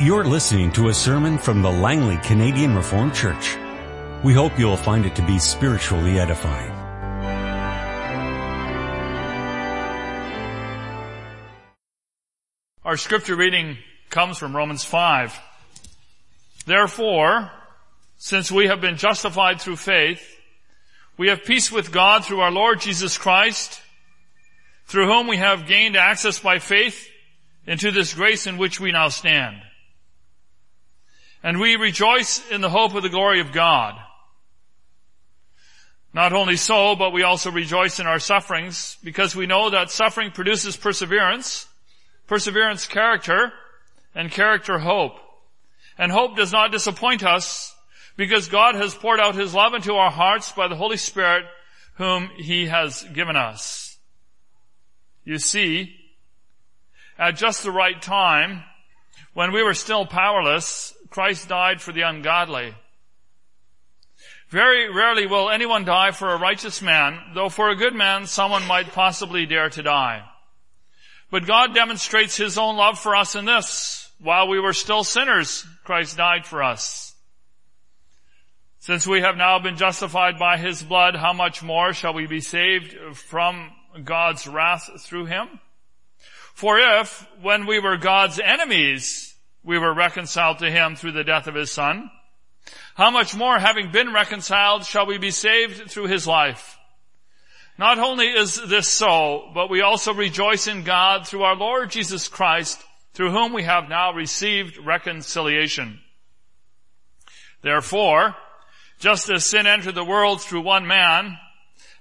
You're listening to a sermon from the Langley Canadian Reformed Church. We hope you'll find it to be spiritually edifying. Our scripture reading comes from Romans 5. Therefore, since we have been justified through faith, we have peace with God through our Lord Jesus Christ, through whom we have gained access by faith into this grace in which we now stand. And we rejoice in the hope of the glory of God. Not only so, but we also rejoice in our sufferings because we know that suffering produces perseverance, perseverance character, and character hope. And hope does not disappoint us because God has poured out His love into our hearts by the Holy Spirit whom He has given us. You see, at just the right time, when we were still powerless, Christ died for the ungodly. Very rarely will anyone die for a righteous man, though for a good man someone might possibly dare to die. But God demonstrates His own love for us in this. While we were still sinners, Christ died for us. Since we have now been justified by His blood, how much more shall we be saved from God's wrath through Him? For if, when we were God's enemies, we were reconciled to Him through the death of His Son, how much more, having been reconciled, shall we be saved through His life? Not only is this so, but we also rejoice in God through our Lord Jesus Christ, through whom we have now received reconciliation. Therefore, just as sin entered the world through one man,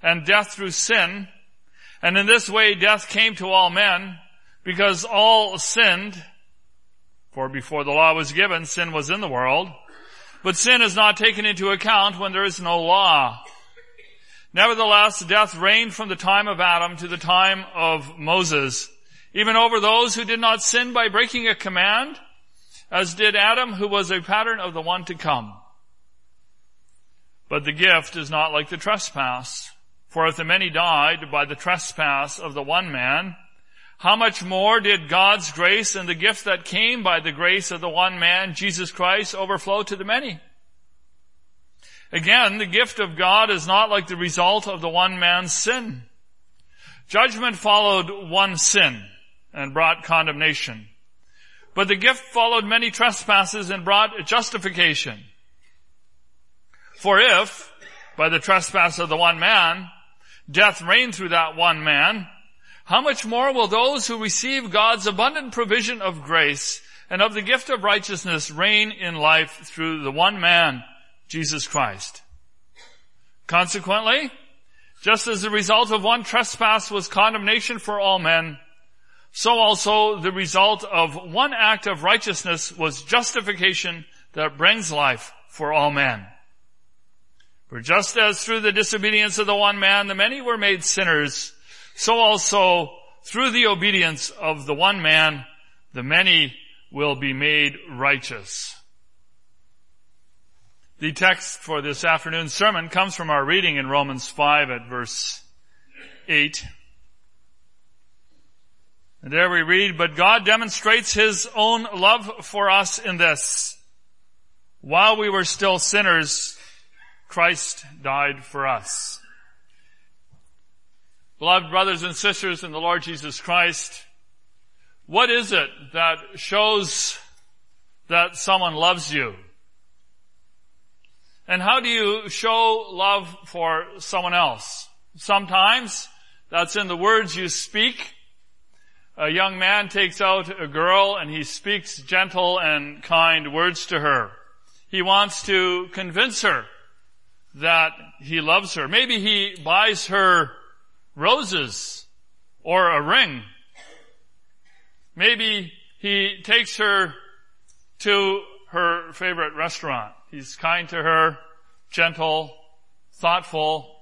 and death through sin, and in this way death came to all men, because all sinned, for before the law was given, sin was in the world, but sin is not taken into account when there is no law. Nevertheless, death reigned from the time of Adam to the time of Moses, even over those who did not sin by breaking a command, as did Adam, who was a pattern of the one to come. But the gift is not like the trespass. For if the many died by the trespass of the one man, how much more did God's grace and the gift that came by the grace of the one man, Jesus Christ, overflow to the many? Again, the gift of God is not like the result of the one man's sin. Judgment followed one sin and brought condemnation. But the gift followed many trespasses and brought justification. For if, by the trespass of the one man, death reigned through that one man, how much more will those who receive God's abundant provision of grace and of the gift of righteousness reign in life through the one man, Jesus Christ. Consequently, just as the result of one trespass was condemnation for all men, so also the result of one act of righteousness was justification that brings life for all men. For just as through the disobedience of the one man the many were made sinners, so also through the obedience of the one man the many will be made righteous. The text for this afternoon's sermon comes from our reading in Romans 5 at verse 8. And there we read, but God demonstrates His own love for us in this. While we were still sinners, Christ died for us. Beloved brothers and sisters in the Lord Jesus Christ, what is it that shows that someone loves you? And how do you show love for someone else? Sometimes that's in the words you speak. A young man takes out a girl and he speaks gentle and kind words to her. He wants to convince her that he loves her. Maybe he buys her roses or a ring. Maybe he takes her to her favorite restaurant. He's kind to her, gentle, thoughtful,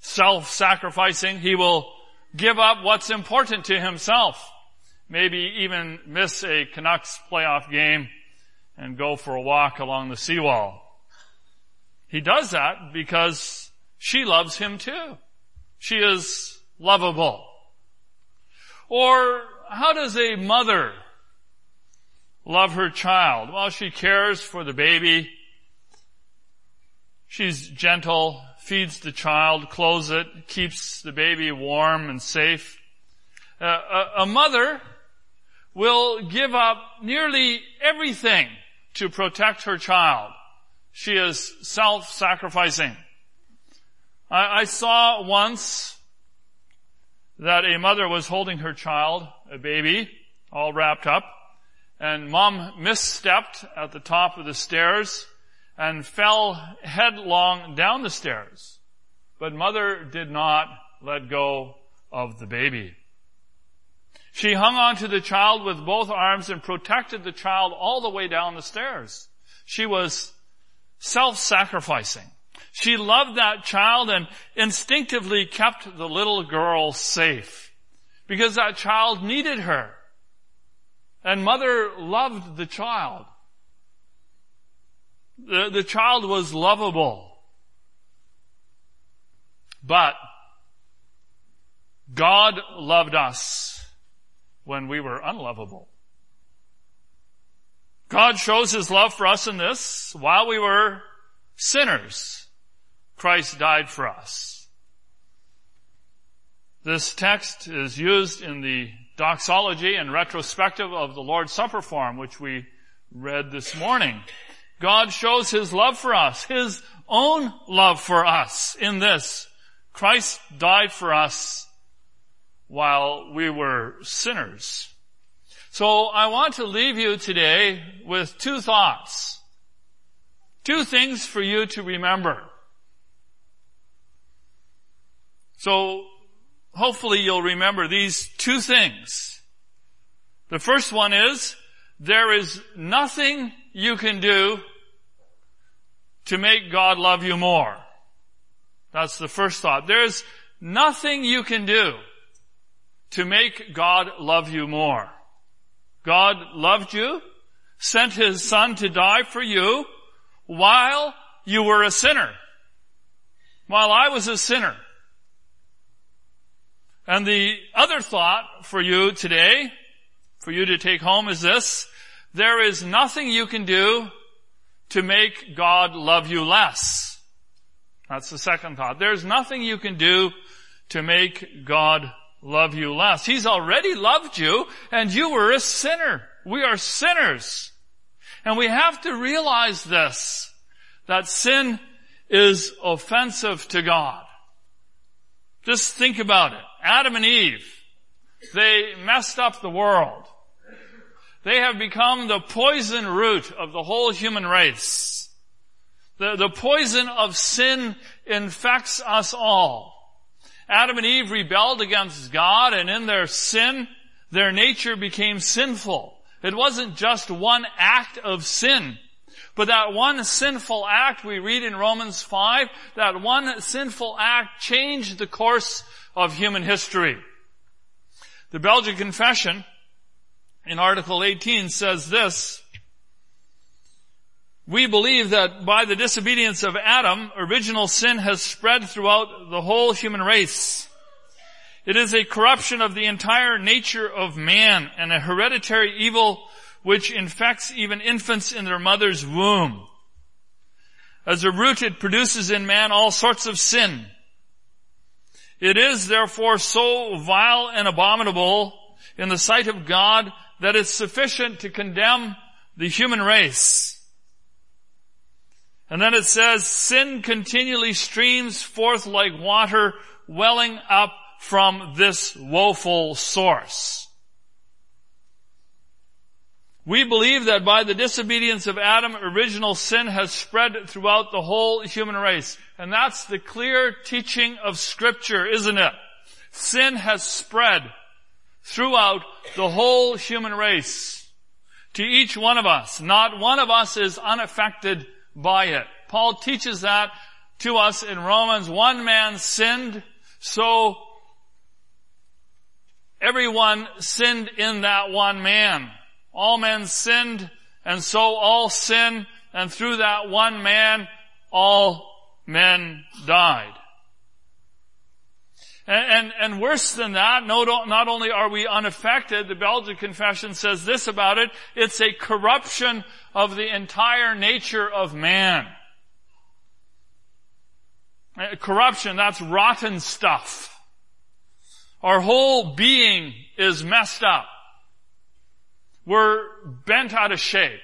self-sacrificing. He will give up what's important to himself. Maybe even miss a Canucks playoff game and go for a walk along the seawall. He does that because she loves him too. She is lovable. Or how does a mother love her child? Well, she cares for the baby. She's gentle, feeds the child, clothes it, keeps the baby warm and safe. Uh, a, a mother will give up nearly everything to protect her child. She is self-sacrificing. I, I saw once that a mother was holding her child, a baby, all wrapped up, and mom misstepped at the top of the stairs and fell headlong down the stairs. But mother did not let go of the baby. She hung on to the child with both arms and protected the child all the way down the stairs. She was self-sacrificing. She loved that child and instinctively kept the little girl safe because that child needed her. And mother loved the child. The, the child was lovable. But God loved us when we were unlovable. God shows his love for us in this. While we were sinners, Christ died for us. This text is used in the doxology and retrospective of the Lord's Supper form, which we read this morning. God shows his love for us, his own love for us in this. Christ died for us while we were sinners. So I want to leave you today with two thoughts. Two things for you to remember. So hopefully you'll remember these two things. The first one is, there is nothing you can do to make God love you more. That's the first thought. There's nothing you can do to make God love you more. God loved you, sent His Son to die for you while you were a sinner. While I was a sinner. And the other thought for you today, for you to take home is this. There is nothing you can do to make God love you less. That's the second thought. There's nothing you can do to make God love you less. He's already loved you and you were a sinner. We are sinners. And we have to realize this, that sin is offensive to God. Just think about it. Adam and Eve, they messed up the world. They have become the poison root of the whole human race. The, the poison of sin infects us all. Adam and Eve rebelled against God and in their sin, their nature became sinful. It wasn't just one act of sin. But that one sinful act we read in Romans 5, that one sinful act changed the course of human history. The Belgic Confession in Article 18 says this, we believe that by the disobedience of Adam, original sin has spread throughout the whole human race. It is a corruption of the entire nature of man and a hereditary evil which infects even infants in their mother's womb. As a root, it produces in man all sorts of sin. It is therefore so vile and abominable in the sight of God that it's sufficient to condemn the human race. And then it says, sin continually streams forth like water welling up from this woeful source. We believe that by the disobedience of Adam, original sin has spread throughout the whole human race. And that's the clear teaching of scripture, isn't it? Sin has spread throughout the whole human race to each one of us. Not one of us is unaffected by it. Paul teaches that to us in Romans. One man sinned, so everyone sinned in that one man. All men sinned, and so all sin, and through that one man, all men died. And, and, and, worse than that, not only are we unaffected, the Belgic Confession says this about it, it's a corruption of the entire nature of man. Uh, corruption, that's rotten stuff. Our whole being is messed up. We're bent out of shape.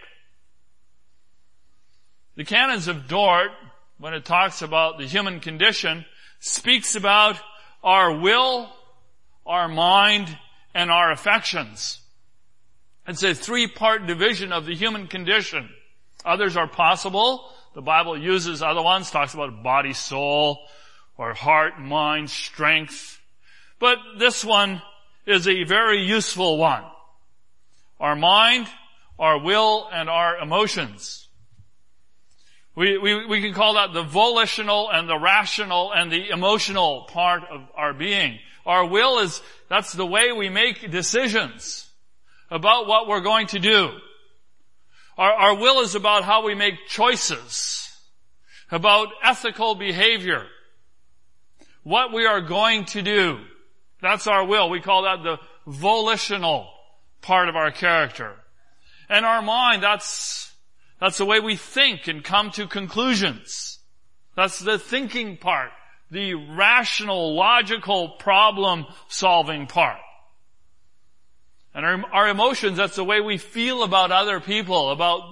The canons of Dort, when it talks about the human condition, speaks about our will, our mind, and our affections. It's a three-part division of the human condition. Others are possible. The Bible uses other ones, talks about body, soul, or heart, mind, strength. But this one is a very useful one. Our mind, our will, and our emotions. We, we, we can call that the volitional and the rational and the emotional part of our being. Our will is, that's the way we make decisions about what we're going to do. Our, our will is about how we make choices, about ethical behavior, what we are going to do. That's our will. We call that the volitional part of our character. And our mind, that's that's the way we think and come to conclusions. That's the thinking part, the rational, logical problem solving part. And our, our, emotions, that's the way we feel about other people, about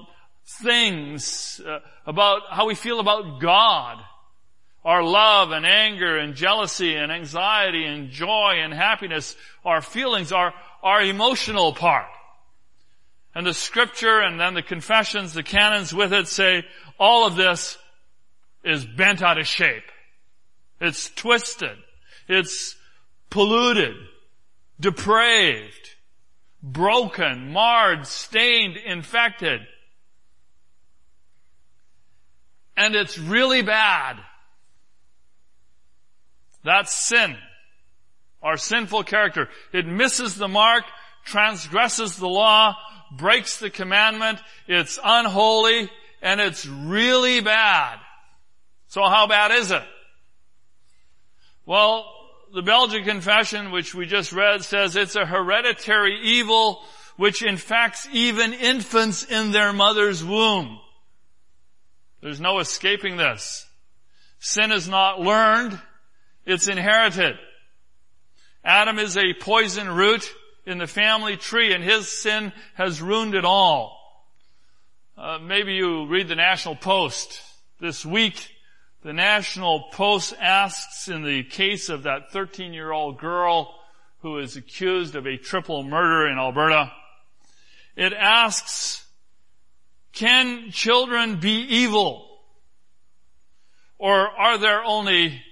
things, uh, about how we feel about God. Our love and anger and jealousy and anxiety and joy and happiness, our feelings are our emotional part. And the scripture and then the confessions, the canons with it say all of this is bent out of shape. It's twisted. It's polluted, depraved, broken, marred, stained, infected. And it's really bad. That's sin. Our sinful character. It misses the mark, transgresses the law, breaks the commandment, it's unholy, and it's really bad. So how bad is it? Well, the Belgic Confession, which we just read, says it's a hereditary evil which infects even infants in their mother's womb. There's no escaping this. Sin is not learned, it's inherited. Adam is a poison root in the family tree and his sin has ruined it all. Uh, maybe you read the National Post. This week, the National Post asks in the case of that 13 year old girl who is accused of a triple murder in Alberta, it asks, can children be evil? Or are there only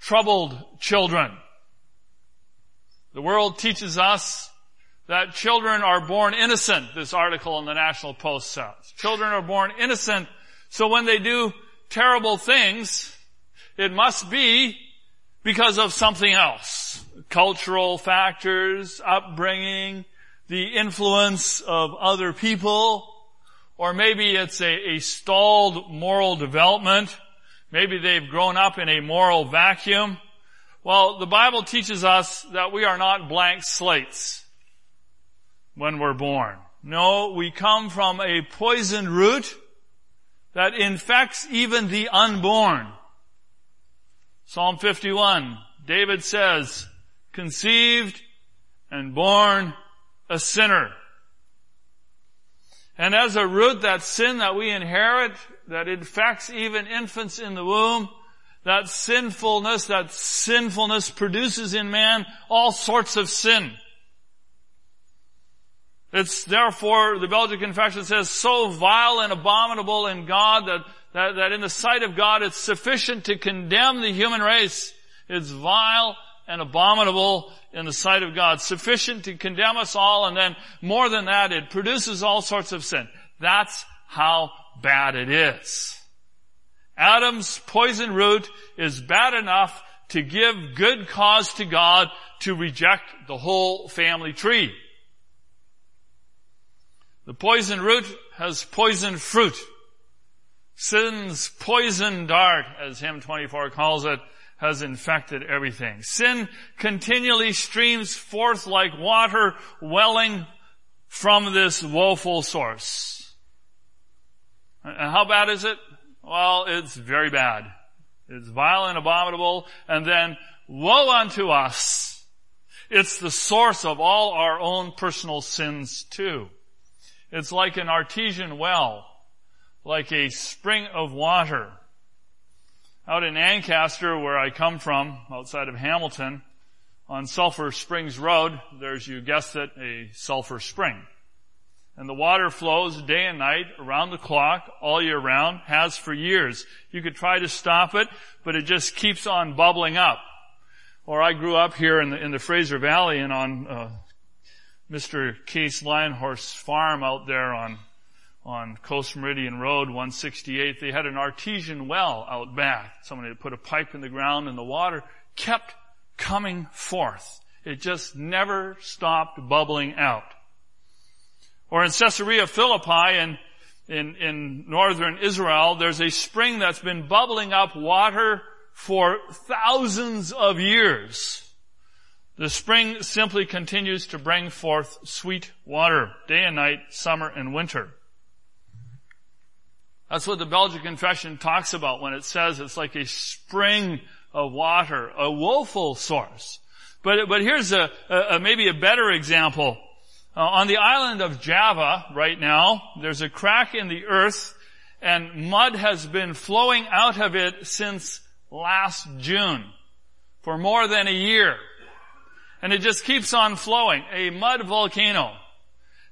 troubled children? The world teaches us that children are born innocent, this article in the National Post says. Children are born innocent, so when they do terrible things, it must be because of something else. Cultural factors, upbringing, the influence of other people, or maybe it's a, a stalled moral development. Maybe they've grown up in a moral vacuum. Well, the Bible teaches us that we are not blank slates when we're born. No, we come from a poison root that infects even the unborn. Psalm 51, David says, conceived and born a sinner. And as a root, that sin that we inherit, that infects even infants in the womb, that sinfulness, that sinfulness produces in man all sorts of sin. It's therefore, the Belgic Confession says, so vile and abominable in God that, that, that in the sight of God it's sufficient to condemn the human race. It's vile and abominable in the sight of God. Sufficient to condemn us all and then more than that, it produces all sorts of sin. That's how bad it is. Adam's poison root is bad enough to give good cause to God to reject the whole family tree. The poison root has poison fruit. Sin's poison dart, as hymn 24 calls it, has infected everything. Sin continually streams forth like water welling from this woeful source. And how bad is it? Well, it's very bad. It's vile and abominable. And then, woe unto us. It's the source of all our own personal sins too. It's like an artesian well, like a spring of water. Out in Ancaster, where I come from, outside of Hamilton, on Sulphur Springs Road, there's, you guessed it, a sulfur spring. And the water flows day and night, around the clock, all year round, has for years. You could try to stop it, but it just keeps on bubbling up. Or I grew up here in the, in the Fraser Valley and on, uh, Mr. Case Lionhorse farm out there on, on Coast Meridian Road 168. They had an artesian well out back. Somebody had put a pipe in the ground and the water kept coming forth. It just never stopped bubbling out. Or in Caesarea Philippi in, in, in northern Israel, there's a spring that's been bubbling up water for thousands of years. The spring simply continues to bring forth sweet water, day and night, summer and winter. That's what the Belgic Confession talks about when it says it's like a spring of water, a woeful source. But, but here's a, a maybe a better example uh, on the island of Java right now, there's a crack in the earth and mud has been flowing out of it since last June for more than a year. And it just keeps on flowing. A mud volcano.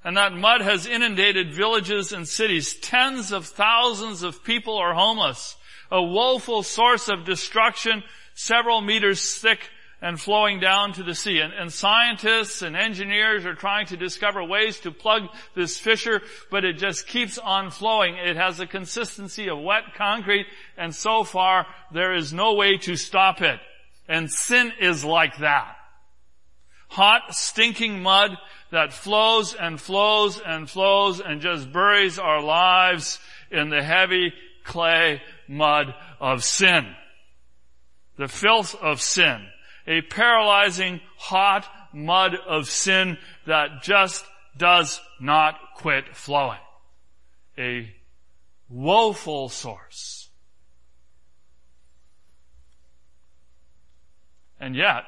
And that mud has inundated villages and cities. Tens of thousands of people are homeless. A woeful source of destruction several meters thick and flowing down to the sea. And, and, scientists and engineers are trying to discover ways to plug this fissure, but it just keeps on flowing. It has a consistency of wet concrete, and so far there is no way to stop it. And sin is like that. Hot, stinking mud that flows and flows and flows and just buries our lives in the heavy clay mud of sin. The filth of sin a paralyzing hot mud of sin that just does not quit flowing. A woeful source. And yet,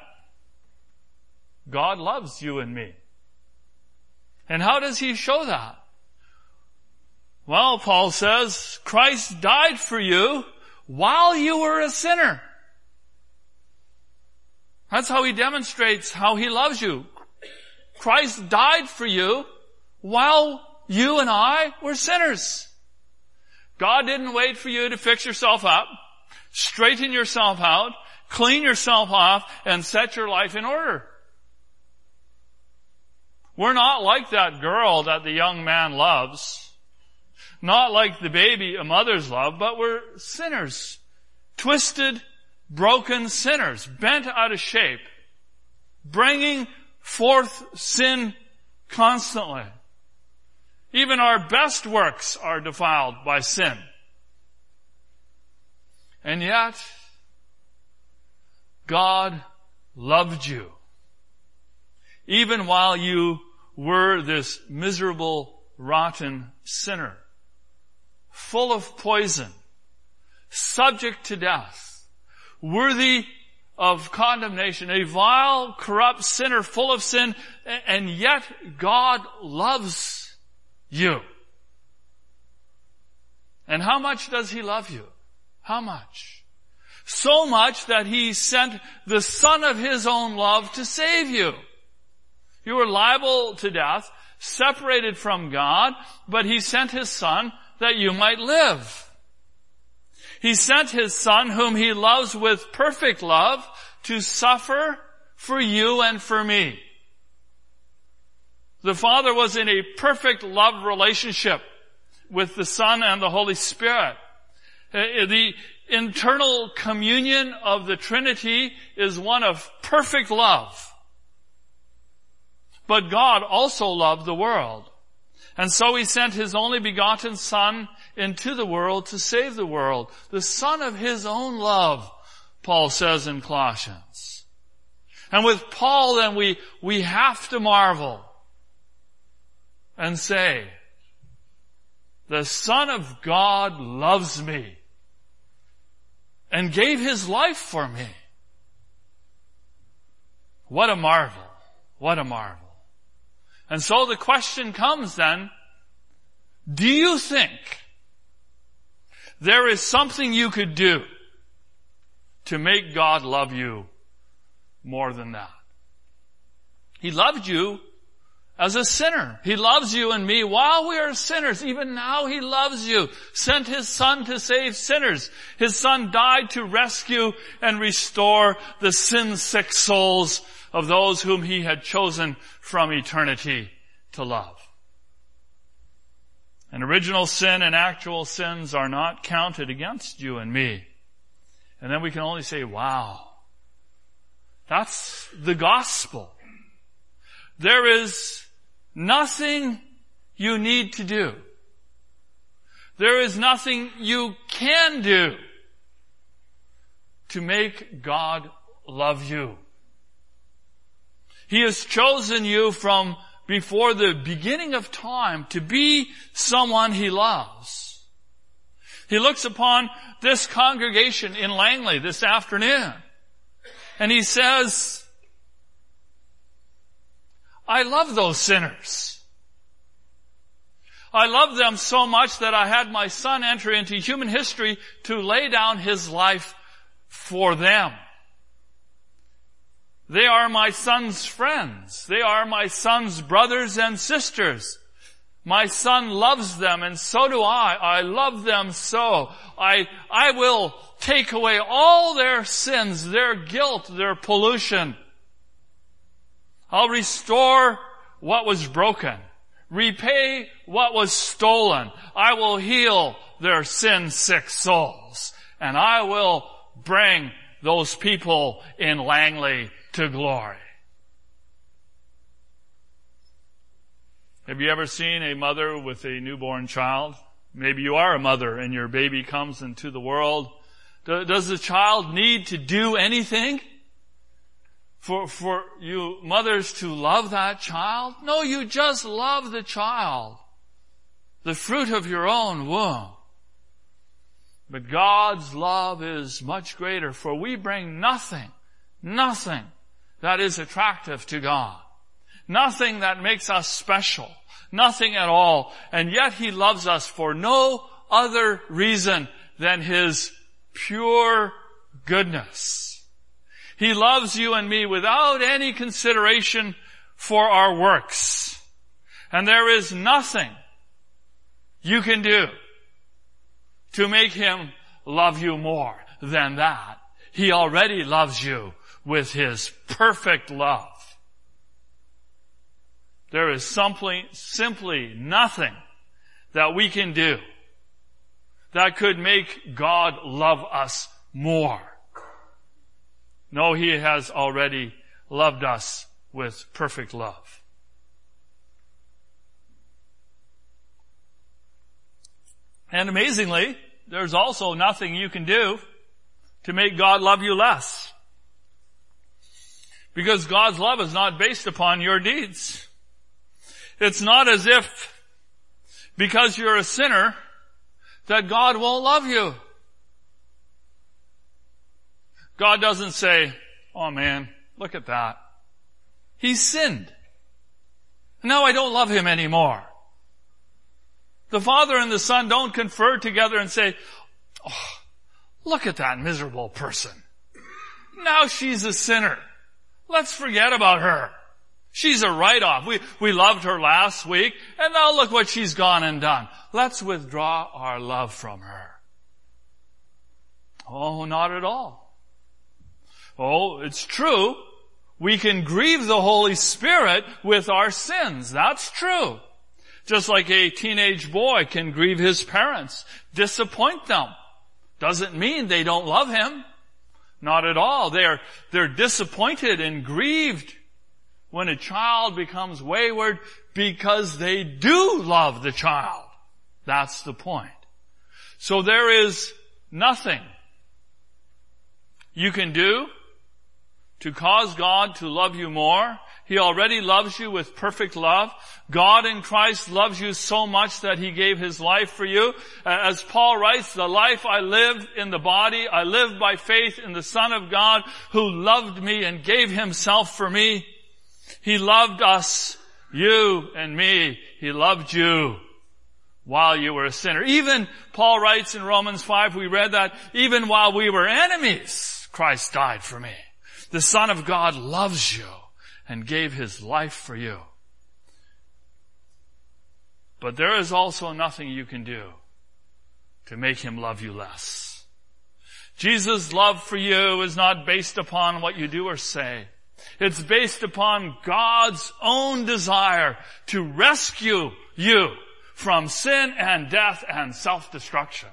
God loves you and me. And how does He show that? Well, Paul says, Christ died for you while you were a sinner. That's how he demonstrates how he loves you. Christ died for you while you and I were sinners. God didn't wait for you to fix yourself up, straighten yourself out, clean yourself off, and set your life in order. We're not like that girl that the young man loves. Not like the baby a mother's love, but we're sinners. Twisted broken sinners, bent out of shape, bringing forth sin constantly. Even our best works are defiled by sin. And yet, God loved you. Even while you were this miserable, rotten sinner, full of poison, subject to death, worthy of condemnation, a vile, corrupt sinner full of sin, and yet God loves you. And how much does He love you? How much? So much that He sent the Son of His own love to save you. You were liable to death, separated from God, but He sent His Son that you might live. He sent His Son whom He loves with perfect love to suffer for you and for me. The Father was in a perfect love relationship with the Son and the Holy Spirit. Uh, the internal communion of the Trinity is one of perfect love. But God also loved the world. And so He sent His only begotten Son into the world to save the world. The son of his own love Paul says in Colossians. And with Paul then we, we have to marvel and say, the Son of God loves me and gave his life for me. What a marvel. What a marvel. And so the question comes then, do you think there is something you could do to make God love you more than that? He loved you as a sinner. He loves you and me while we are sinners. Even now He loves you. Sent His Son to save sinners. His Son died to rescue and restore the sin-sick souls of those whom He had chosen from eternity to love. And original sin and actual sins are not counted against you and me. And then we can only say, wow, that's the gospel. There is nothing you need to do. There is nothing you can do to make God love you. He has chosen you from before the beginning of time to be someone He loves. He looks upon this congregation in Langley this afternoon and He says, I love those sinners. I love them so much that I had my son enter into human history to lay down his life for them. They are my son's friends. They are my son's brothers and sisters. My son loves them and so do I. I love them so. I, I will take away all their sins, their guilt, their pollution. I'll restore what was broken. Repay what was stolen. I will heal their sin sick souls. And I will bring those people in Langley to glory. Have you ever seen a mother with a newborn child? Maybe you are a mother and your baby comes into the world. Does the child need to do anything? for, for you mothers to love that child? No, you just love the child. The fruit of your own womb. But God's love is much greater for we bring nothing, nothing that is attractive to God. Nothing that makes us special. Nothing at all. And yet He loves us for no other reason than His pure goodness. He loves you and me without any consideration for our works. And there is nothing you can do to make Him love you more than that. He already loves you with His perfect love. There is simply, simply nothing that we can do that could make God love us more. No, He has already loved us with perfect love. And amazingly, there's also nothing you can do to make God love you less. Because God's love is not based upon your deeds. It's not as if because you're a sinner that God won't love you. God doesn't say, oh man, look at that. He sinned. Now I don't love him anymore. The Father and the Son don't confer together and say, oh, look at that miserable person. Now she's a sinner. Let's forget about her. She's a write-off. We, we loved her last week, and now look what she's gone and done. Let's withdraw our love from her. Oh, not at all. Oh, it's true. We can grieve the Holy Spirit with our sins. That's true. Just like a teenage boy can grieve his parents, disappoint them. Doesn't mean they don't love him. Not at all. They're, they're disappointed and grieved when a child becomes wayward because they do love the child. That's the point. So there is nothing you can do to cause God to love you more. He already loves you with perfect love. God in Christ loves you so much that He gave His life for you. Uh, as Paul writes, the life I live in the body, I live by faith in the Son of God who loved me and gave Himself for me. He loved us, you and me. He loved you while you were a sinner. Even Paul writes in Romans 5, we read that, even while we were enemies, Christ died for me. The Son of God loves you and gave His life for you. But there is also nothing you can do to make Him love you less. Jesus' love for you is not based upon what you do or say. It's based upon God's own desire to rescue you from sin and death and self-destruction.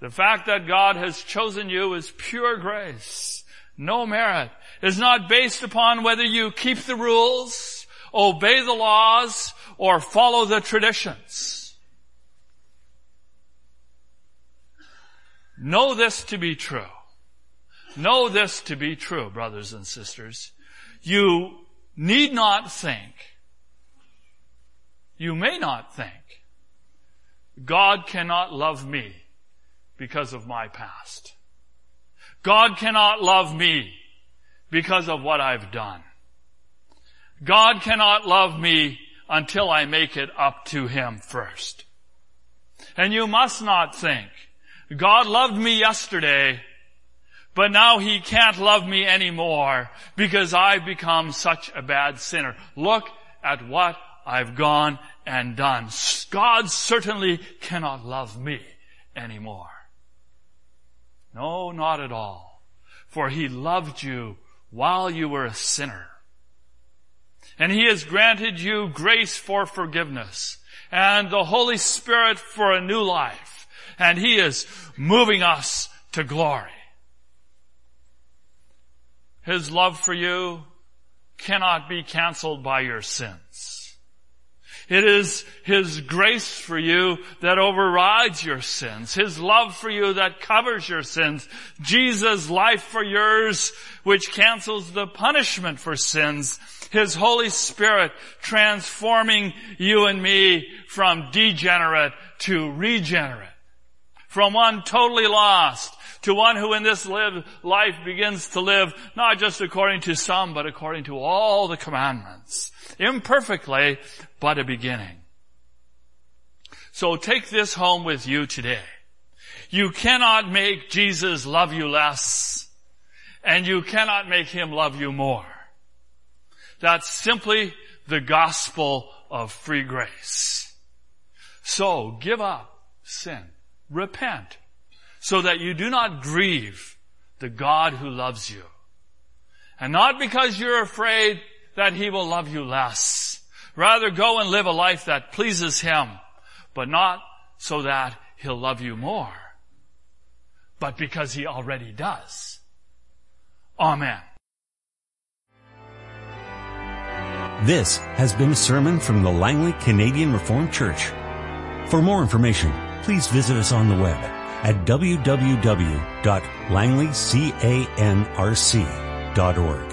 The fact that God has chosen you is pure grace, no merit. Is not based upon whether you keep the rules, obey the laws, or follow the traditions. Know this to be true. Know this to be true, brothers and sisters. You need not think you may not think, God cannot love me because of my past. God cannot love me because of what I've done. God cannot love me until I make it up to Him first. And you must not think, God loved me yesterday, but now He can't love me anymore because I've become such a bad sinner. Look at what I've gone and done. God certainly cannot love me anymore. No, not at all. For He loved you while you were a sinner. And He has granted you grace for forgiveness and the Holy Spirit for a new life. And He is moving us to glory. His love for you cannot be canceled by your sins. It is His grace for you that overrides your sins. His love for you that covers your sins. Jesus' life for yours, which cancels the punishment for sins. His Holy Spirit transforming you and me from degenerate to regenerate. From one totally lost to one who in this live, life begins to live not just according to some, but according to all the commandments. Imperfectly, but a beginning. So take this home with you today. You cannot make Jesus love you less, and you cannot make him love you more. That's simply the gospel of free grace. So give up sin. Repent so that you do not grieve the God who loves you. And not because you're afraid that he will love you less. Rather go and live a life that pleases him, but not so that he'll love you more, but because he already does. Amen. This has been a sermon from the Langley Canadian Reformed Church. For more information, please visit us on the web at www.langleycanrc.org.